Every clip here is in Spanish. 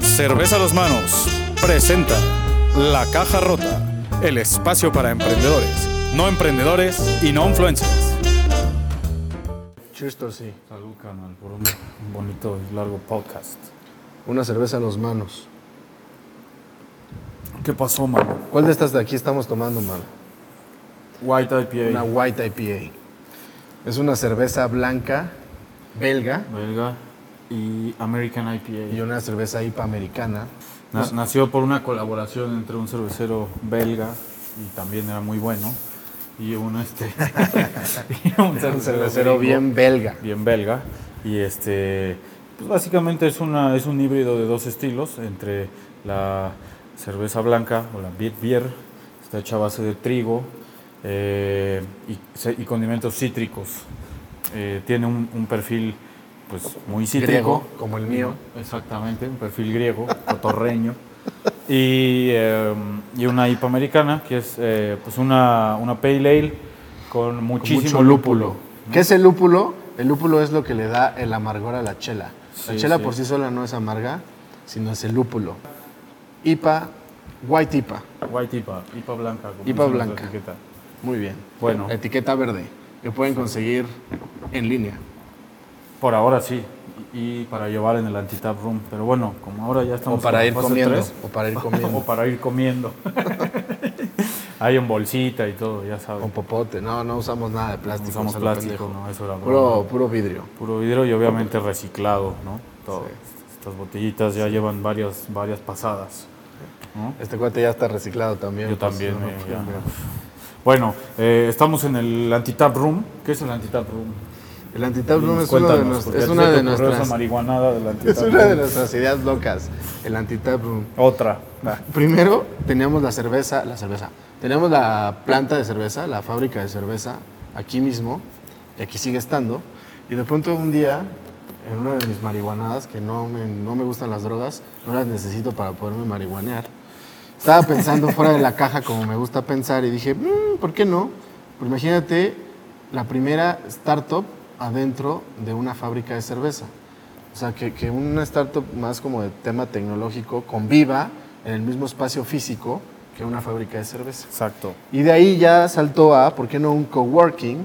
Cerveza a los manos presenta La Caja Rota, el espacio para emprendedores, no emprendedores y no influencers. Cheers, sí. Salud, canal, por un bonito y largo podcast. Una cerveza a los manos. ¿Qué pasó, mano? ¿Cuál de estas de aquí estamos tomando, mano? White IPA. Una White IPA. Es una cerveza blanca, belga, belga y American IPA. y una cerveza IPA americana. Na- nació por una colaboración entre un cervecero belga y también era muy bueno y un este y un Un cervecero bien belga. bien belga y este pues básicamente es una es un híbrido de dos estilos entre la cerveza blanca o la beer, beer está hecha a base de trigo eh, y, condimentos cítricos Eh, tiene un, un perfil pues muy cítrico Griego, como el mío. Exactamente, un perfil griego, cotorreño. Y, eh, y una IPA americana, que es eh, pues una, una pale ale con Con muchísimo lúpulo. ¿Qué es el lúpulo? El lúpulo es lo que le da el amargor a la chela. la Sí, chela sí. por sí sola no es amarga, sino es el lúpulo. IPA, White IPA. White IPA, IPA blanca. como IPA blanca. etiqueta. Muy bien. Bueno. Etiqueta verde, que pueden conseguir en línea. Por ahora sí, y, para llevar en el anti-tap room. Pero bueno, como ahora ya estamos O para en ir comiendo. tres, O para ir comiendo. o para ir comiendo. Hay en bolsita y todo, ya sabes. Con popote. No, no usamos nada de plástico. usamos plástico, no, eso era Puro, puro vidrio. Puro vidrio y obviamente reciclado, ¿no? Todo. Sí. Estas botellitas ya llevan varias, varias pasadas. ¿no? Este cuate ya está reciclado también. Yo pues, también. no, eh, pues, ya. Bueno, eh, estamos en el Antitap Room. ¿Qué es el Antitap Room? El antitap room es, uno de es una de nuestras marihuanada del es una de nuestras ideas locas. El antitap room. Otra. Primero teníamos la cerveza, la cerveza. Teníamos la planta de cerveza, la fábrica de cerveza, aquí mismo, y aquí sigue estando. Y de pronto un día, en una de mis marihuanadas, que no me, no me gustan las drogas, no las necesito para poderme marihuanear. Estaba pensando fuera de la caja como me gusta pensar y dije, "Mm, ¿por qué no? Pues imagínate la primera startup adentro de una fábrica de cerveza. O sea, que, que una startup más como de tema tecnológico conviva en el mismo espacio físico que una fábrica de cerveza. Exacto. Y de ahí ya saltó a, ¿por qué no un coworking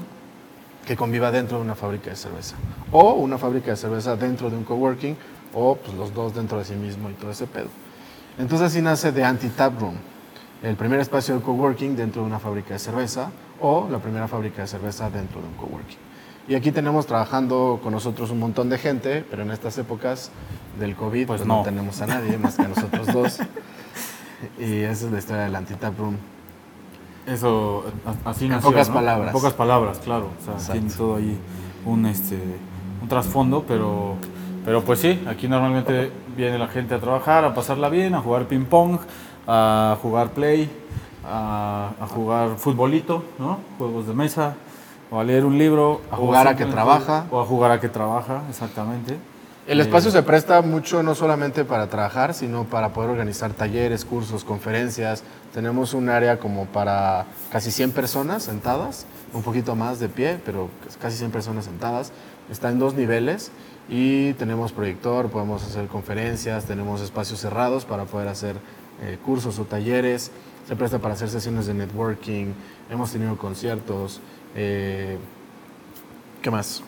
que conviva dentro de una fábrica de cerveza? O una fábrica de cerveza dentro de un coworking, o pues los dos dentro de sí mismo y todo ese pedo. Entonces así nace The Anti-Tap Room, el primer espacio de coworking dentro de una fábrica de cerveza, o la primera fábrica de cerveza dentro de un coworking. Y aquí tenemos trabajando con nosotros un montón de gente, pero en estas épocas del COVID Pues pues, no. no. tenemos a nadie más que a nosotros dos. Y esa es la historia Anti-Tap Room. Eso, así En nació, pocas ¿no? palabras. En pocas palabras, claro. O sea, tiene todo ahí un, este, un trasfondo, pero, pero pues sí, aquí normalmente viene la gente a trabajar, a pasarla bien, a jugar ping pong, a jugar play, a, a jugar futbolito, ¿no? Juegos de mesa, o a leer un libro. A jugar a que trabaja. O a jugar a que trabaja, exactamente. El Eh, espacio se presta mucho no solamente para trabajar, sino para poder organizar talleres, cursos, conferencias. Tenemos un área como para casi 100 personas sentadas, un poquito más de pie, pero casi 100 personas sentadas. Está en dos niveles y tenemos proyector, podemos hacer conferencias, tenemos espacios cerrados para poder hacer eh, cursos o talleres. Se presta para hacer sesiones de networking, hemos tenido conciertos. Eh, ¿Qué más?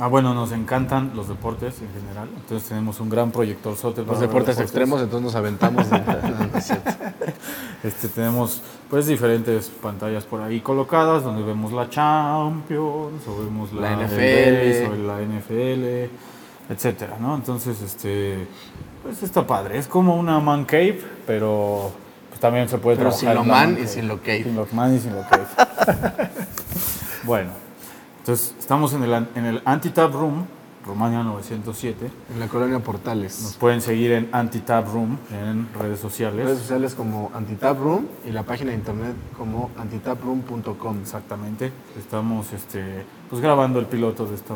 Ah, bueno, nos encantan los deportes en general. Entonces tenemos un gran proyector sote Los deportes extremos, entonces nos aventamos. de-. Este, tenemos pues diferentes pantallas por ahí colocadas donde vemos la Champions o vemos la, La NFL. BASE, o la NFL, etcétera, ¿no? Entonces, este, pues está padre. Es como una man cave, pero pues, también se puede Pero trabajar sin lo man y sin lo cave. Sin lo man y sin lo cave. bueno, entonces estamos en el, en el Anti-Tab Room, Rumania 907. En la colonia Nos Portales. pueden seguir en Anti-Tab Room en redes sociales. Redes sociales como Antitap Room y la página de internet como antitaproom.com. Exactamente. Estamos este, pues, grabando el piloto de esta,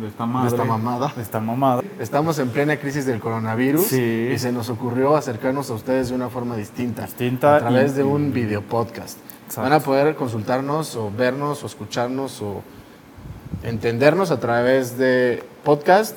de esta madre. esta mamada. de esta mamada. Estamos en plena crisis del coronavirus Sí. y se nos ocurrió acercarnos a ustedes de una forma distinta. Distinta A través y- de un video podcast. Exacto. Van a poder consultarnos o vernos o escucharnos o entendernos a través de podcast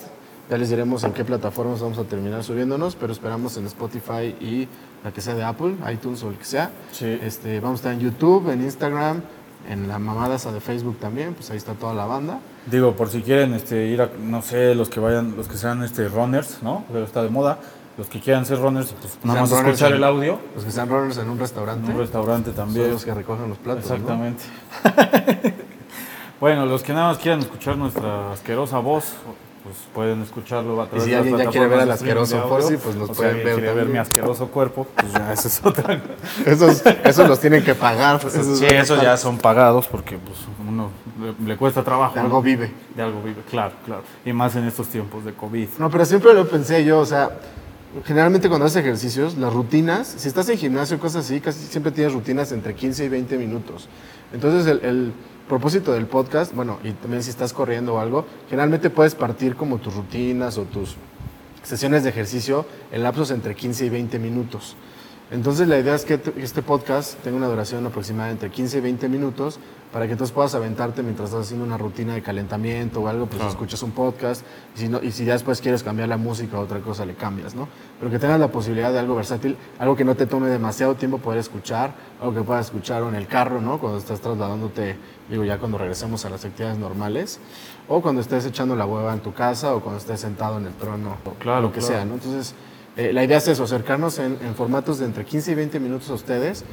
Ya les diremos en qué plataformas vamos a terminar subiéndonos, pero esperamos en Spotify y la que sea de Apple, iTunes o el que sea. Sí. Este, vamos a estar en YouTube, en Instagram, en la mamadaza de Facebook también, pues ahí está toda la banda. Digo, por si quieren este, ir a, no sé, los que vayan, los que sean este, runners, ¿no? Pero está de moda. Los que quieran ser runners, pues nada Sean más escuchar en- el audio. Los que están runners en un En restaurante, un restaurante son también. los que recogen los platos. ¿no? Exactamente. bueno, los que nada más quieran escuchar nuestra asquerosa voz, pues pueden escucharlo a través si de las alguien ya quiere ver al asqueroso Fossi, pues nos o si pueden alguien ver quiere ver mi asqueroso cuerpo, pues ya eso es otra Esos, esos los tienen que pagar. pues, esos Sí, esos ya son pagados porque pues uno le, le cuesta trabajo. De ¿no? algo vive. De algo vive, claro, claro. Y más en estos tiempos de COVID. No, pero siempre lo pensé yo, o sea, generalmente cuando haces ejercicios, las rutinas, si estás en gimnasio o cosas así, casi siempre tienes rutinas entre 15 y 20 minutos. Entonces, el, el propósito del podcast, bueno, y también si estás corriendo o algo, generalmente puedes partir como tus rutinas o tus sesiones de ejercicio en lapsos entre 15 y 20 minutos. Entonces la idea es que este podcast tenga una duración aproximada entre 15 y 20 minutos para que entonces puedas aventarte mientras estás haciendo una rutina de calentamiento o algo, pues Claro. escuchas un podcast y si, no, y si ya después quieres cambiar la música a otra cosa, le cambias, ¿no? Pero que tengas la posibilidad de algo versátil, algo que no te tome demasiado tiempo poder escuchar, algo que puedas escuchar o en el carro, ¿no? Cuando estás trasladándote, digo, ya cuando regresemos a las actividades normales, o cuando estés echando la hueva en tu casa o cuando estés sentado en el trono, o Claro, lo que claro. sea, ¿no? Entonces, eh, la idea es eso, acercarnos en, en formatos de entre 15 y 20 minutos a ustedes,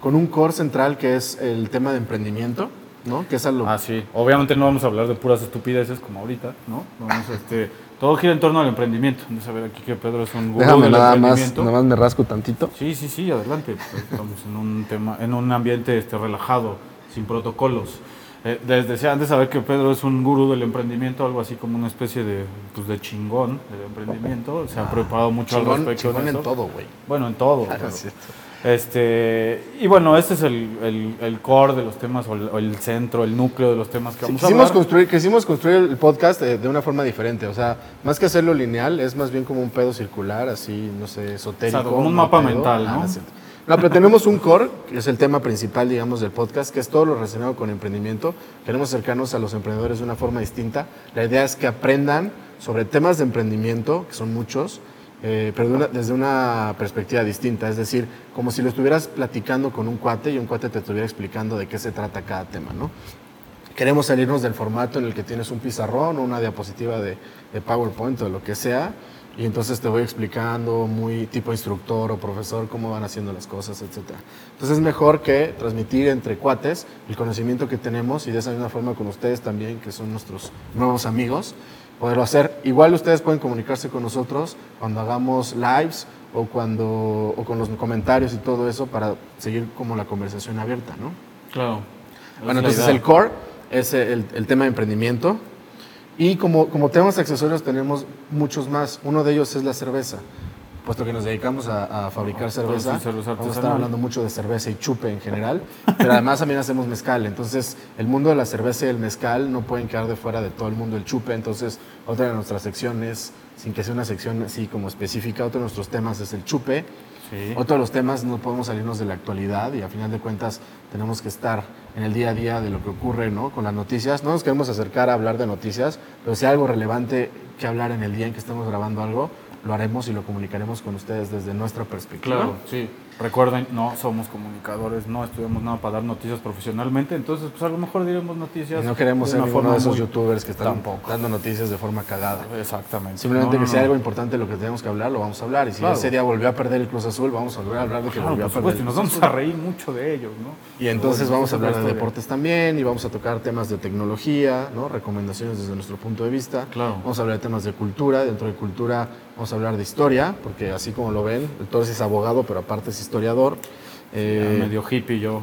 con un core central que es el tema de emprendimiento, ¿no? Que es a lo... Ah, sí. Obviamente no vamos a hablar de puras estupideces como ahorita, ¿no? Vamos a, este, todo gira en torno al emprendimiento. De saber aquí que Pedro es un gurú Déjame del nada más, nada más me rasco tantito. Sí, sí, sí, adelante. Estamos en un tema, en un ambiente este, relajado, sin protocolos. Eh, les decía antes saber que Pedro es un gurú del emprendimiento, algo así como una especie de, pues, de chingón del emprendimiento. Se ha preparado mucho al respecto chingón de en eso. todo, güey. Bueno, en todo. Ah, pero- es cierto. este, y bueno, este es el, el- el core de los temas, o el, o el centro, el núcleo de los temas que Sí, vamos a quisimos, hablar. construir, quisimos construir el podcast eh, de una forma diferente, o sea, más que hacerlo lineal, es más bien como un pedo circular, así, no sé, esotérico. Exacto, como un mapa pedo. mental, Ah, ¿no? cierto. No, pero tenemos un core, que es el tema principal, digamos, del podcast, que es todo lo relacionado con emprendimiento. Queremos acercarnos a los emprendedores de una forma distinta. La idea es que aprendan sobre temas de emprendimiento, que son muchos, eh, pero de una- desde una perspectiva distinta. Es decir, como si lo estuvieras platicando con un cuate y un cuate te estuviera explicando de qué se trata cada tema, ¿no? Queremos salirnos del formato en el que tienes un pizarrón o una diapositiva de, de PowerPoint o lo que sea, y entonces te voy explicando muy tipo instructor o profesor cómo van haciendo las cosas, etc. Entonces es mejor que transmitir entre cuates el conocimiento que tenemos y de esa misma forma con ustedes también, que son nuestros nuevos amigos, poderlo hacer. Igual ustedes pueden comunicarse con nosotros cuando hagamos lives o, cuando, o con los comentarios y todo eso para seguir como la conversación abierta, ¿no? Claro. Bueno, entonces idea. el core es el, el tema de emprendimiento. Y como, como temas accesorios tenemos muchos más. Uno de ellos es la cerveza. Puesto que nos dedicamos a, a fabricar cerveza, vamos a estar hablando mucho de cerveza y chupe en general, pero además también hacemos mezcal. Entonces, el mundo de la cerveza y el mezcal no pueden quedar de fuera de todo el mundo del chupe. Entonces, otra de nuestras secciones, sin que sea una sección así como específica, otro de nuestros temas es el chupe. Sí. Otro de los temas, no podemos salirnos de la actualidad y a final de cuentas tenemos que estar en el día a día de lo que ocurre ¿no? con las noticias. No nos queremos acercar a hablar de noticias, pero si hay algo relevante que hablar en el día en que estemos grabando algo, lo haremos y lo comunicaremos con ustedes desde nuestra perspectiva. Claro, sí. Recuerden, no somos comunicadores, no estudiamos nada para dar noticias profesionalmente, entonces pues a lo mejor diremos noticias. Y no queremos de ser una forma de esos muy- youtubers que están Tampoco. dando noticias de forma cagada. Exactamente. Simplemente No, no, que no. algo importante de lo que tenemos que hablar, lo vamos a hablar. Y si Claro. ese día volvió a perder el Cruz Azul, vamos a volver a hablar de que Claro, volvió a perder. supuesto, y el nos Cruz vamos a reír mucho de ellos, ¿no? Y entonces bueno, vamos a hablar de deportes también y vamos a tocar temas de tecnología, ¿no? recomendaciones desde nuestro punto de vista. Claro. Vamos a hablar de temas de cultura, dentro de cultura vamos a hablar de historia, porque así como lo ven, el Torres es abogado, pero aparte es historiador. Eh, medio hippie yo.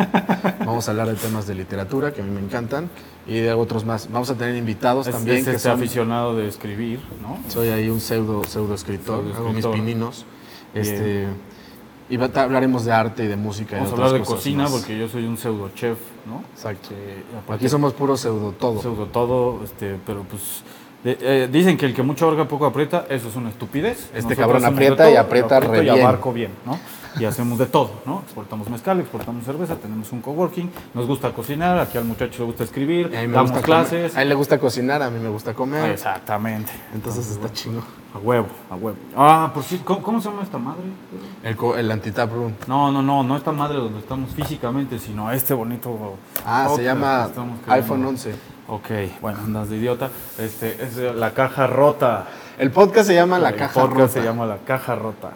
vamos a hablar de temas de literatura, que a mí me encantan, y de otros más. Vamos a tener invitados Es, también es que este son... aficionado de escribir, ¿no? Soy ahí un pseudo, pseudo escritor, hago mis pininos. Bien. Este, y hablaremos de arte y de música. y Vamos a hablar de más. porque yo soy un pseudo chef, ¿no? Exacto. Aquí somos puro pseudo todo. pseudo todo, este, pero pues de- eh, dicen que el que mucho abarca poco aprieta, eso es una estupidez. Este Nosotros cabrón aprieta y aprieta re y bien. abarco bien, ¿no? y hacemos de todo, ¿no? Exportamos mezcal, exportamos cerveza, tenemos un coworking, nos gusta cocinar, aquí al muchacho le gusta escribir, damos gusta clases. comer. A él le gusta cocinar, a mí me gusta comer. Exactamente. Entonces está chingo. A huevo, a huevo. Ah, por si, ¿cómo, cómo se llama esta madre? El, el anti-tap room. No, no, no, no esta madre donde estamos físicamente, sino este bonito. Ah, se llama iPhone 11. Ok, bueno, andas de idiota. Este, es la caja rota. El podcast se llama La El Caja podcast Rota. se llama La Caja Rota.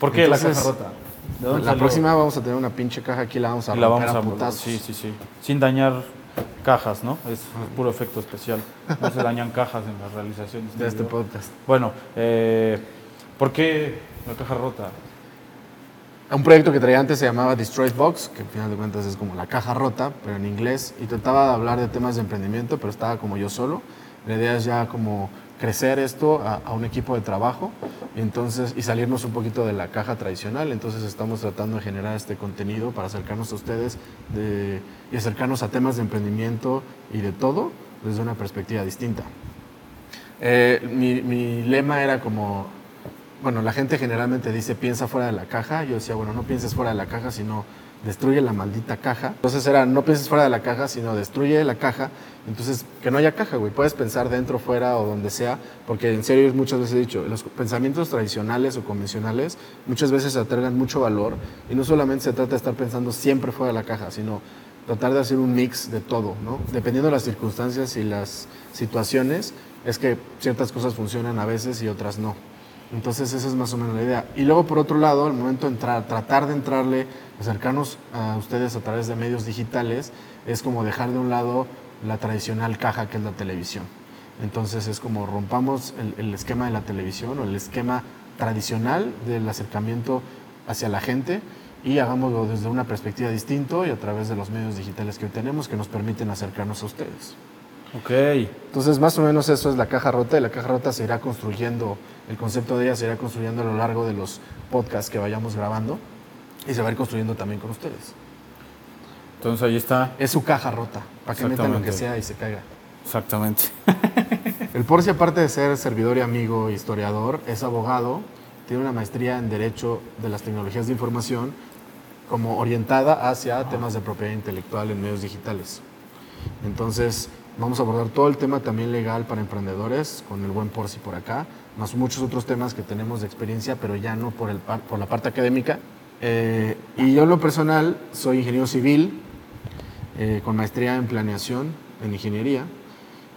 ¿Por qué La Caja Rota? ¿De dónde La salió? próxima vamos a tener una pinche caja aquí, la vamos a Y la vamos a a putazos. Sí, sí, sí. Sin dañar cajas, ¿no? Es puro efecto especial. No se dañan cajas en la realización de este video. podcast. Bueno, eh, ¿por qué La Caja Rota? Un proyecto que traía antes se llamaba Destroyed Box, que al final de cuentas es como la caja rota, pero en inglés, y trataba de hablar de temas de emprendimiento, pero estaba como yo solo. La idea es ya como crecer esto a, a un equipo de trabajo entonces, y salirnos un poquito de la caja tradicional. Entonces estamos tratando de generar este contenido para acercarnos a ustedes de- y acercarnos a temas de emprendimiento y de todo desde una perspectiva distinta. Eh, mi, mi lema era como, bueno, la gente generalmente dice piensa fuera de la caja. Yo decía, bueno, no pienses fuera de la caja, sino destruye la maldita caja. Entonces era, no pienses fuera de la caja, sino destruye la caja. Entonces, que no haya caja, güey. Puedes pensar dentro, fuera o donde sea, porque en serio muchas veces he dicho, los pensamientos tradicionales o convencionales muchas veces atargan mucho valor y no solamente se trata de estar pensando siempre fuera de la caja, sino tratar de hacer un mix de todo, ¿no? Dependiendo de las circunstancias y las situaciones, es que ciertas cosas funcionan a veces y otras no. Entonces esa es más o menos la idea. Y luego por otro lado, al momento de entrar, tratar de entrarle, acercarnos a ustedes a través de medios digitales, es como dejar de un lado la tradicional caja que es la televisión. Entonces es como rompamos el, el esquema de la televisión o el esquema tradicional del acercamiento hacia la gente y hagámoslo desde una perspectiva distinta y a través de los medios digitales que hoy tenemos que nos permiten acercarnos a ustedes. Ok. Entonces, más o menos eso es la caja rota y la caja rota se irá construyendo, el concepto de ella se irá construyendo a lo largo de los podcasts que vayamos grabando y se va a ir construyendo también con ustedes. Entonces ahí está. Es su caja rota, para que metan lo que sea y se caiga. Exactamente. El Porci, aparte de ser servidor y amigo historiador, es abogado, tiene una maestría en Derecho de las Tecnologías de Información, como orientada hacia temas de propiedad intelectual en medios digitales. Entonces, vamos a abordar todo el tema también legal para emprendedores, con el buen Porci por acá, más muchos otros temas que tenemos de experiencia, pero ya no por, el, par- por la parte académica. Eh, y yo en lo personal soy ingeniero civil, eh, con maestría en planeación, en ingeniería.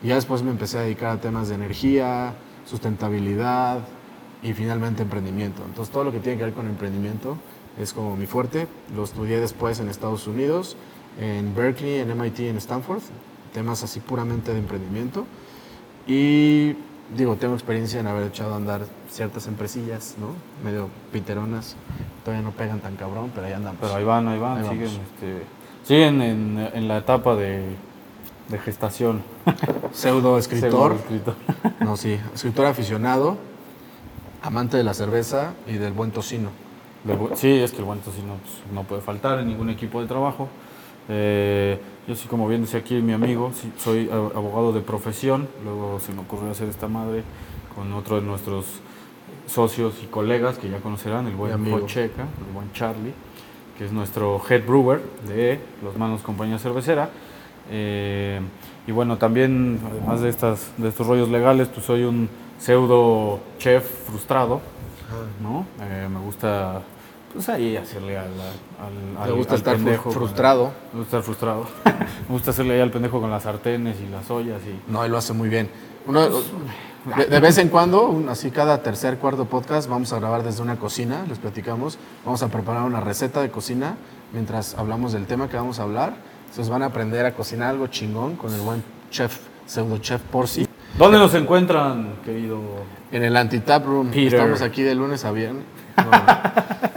Y ya después me empecé a dedicar a temas de energía, sustentabilidad y finalmente emprendimiento. Entonces todo lo que tiene que ver con emprendimiento es como mi fuerte. Lo estudié después en Estados Unidos, en Berkeley, en MIT, en Stanford. Temas así puramente de emprendimiento. Y digo, tengo experiencia en haber echado a andar ciertas empresillas, ¿no? Medio piteronas. Todavía no pegan tan cabrón, pero ahí andamos. Pero ahí van, ahí van, Ahí siguen, este, siguen en, en la etapa de, de gestación. Pseudo escritor. escritor. No, sí, escritor aficionado, amante de la cerveza y del buen tocino. Sí, es que el buen tocino pues, no puede faltar en ningún equipo de trabajo. Eh, yo sí, como bien decía aquí mi amigo, sí, soy abogado de profesión. Luego se me ocurrió hacer esta madre con otro de nuestros socios y colegas que ya conocerán, el buen. Jocheca, el buen Charlie, que es nuestro head brewer de Los Manos Compañía Cervecera. Eh, y bueno, también, además de, estas, de estos rollos legales, pues soy un pseudo chef frustrado. ¿no? Eh, me gusta, pues ahí hacerle al, al, Me al- gusta al estar pendejo frustrado. me gusta estar frustrado. me gusta hacerle ahí al pendejo con las sartenes y las ollas y... No, él lo hace muy bien. Uno- de, de vez en cuando, un- así cada tercer, cuarto podcast, vamos a grabar desde una cocina, les platicamos. Vamos a preparar una receta de cocina mientras hablamos del tema que vamos a hablar. Entonces van a aprender a cocinar algo chingón con el buen chef, pseudo chef Porci. ¿Dónde nos encuentran, querido? En el anti-tap room. Peter. Estamos aquí de lunes a viernes. No.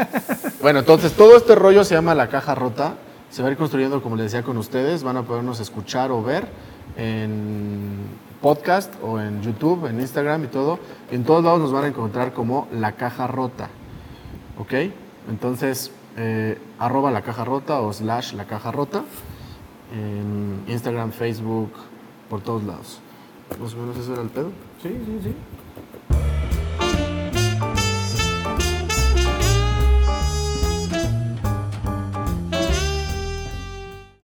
bueno, entonces todo este rollo se llama la caja rota. Se va a ir construyendo, como les decía, con ustedes. Van a podernos escuchar o ver en podcast o en YouTube, en Instagram y todo. En todos lados nos van a encontrar como la caja rota. ¿Ok? Entonces, eh, arroba la caja rota o slash la caja rota. En Instagram, Facebook, por todos lados. Más o menos eso era el pedo. Sí, sí, sí.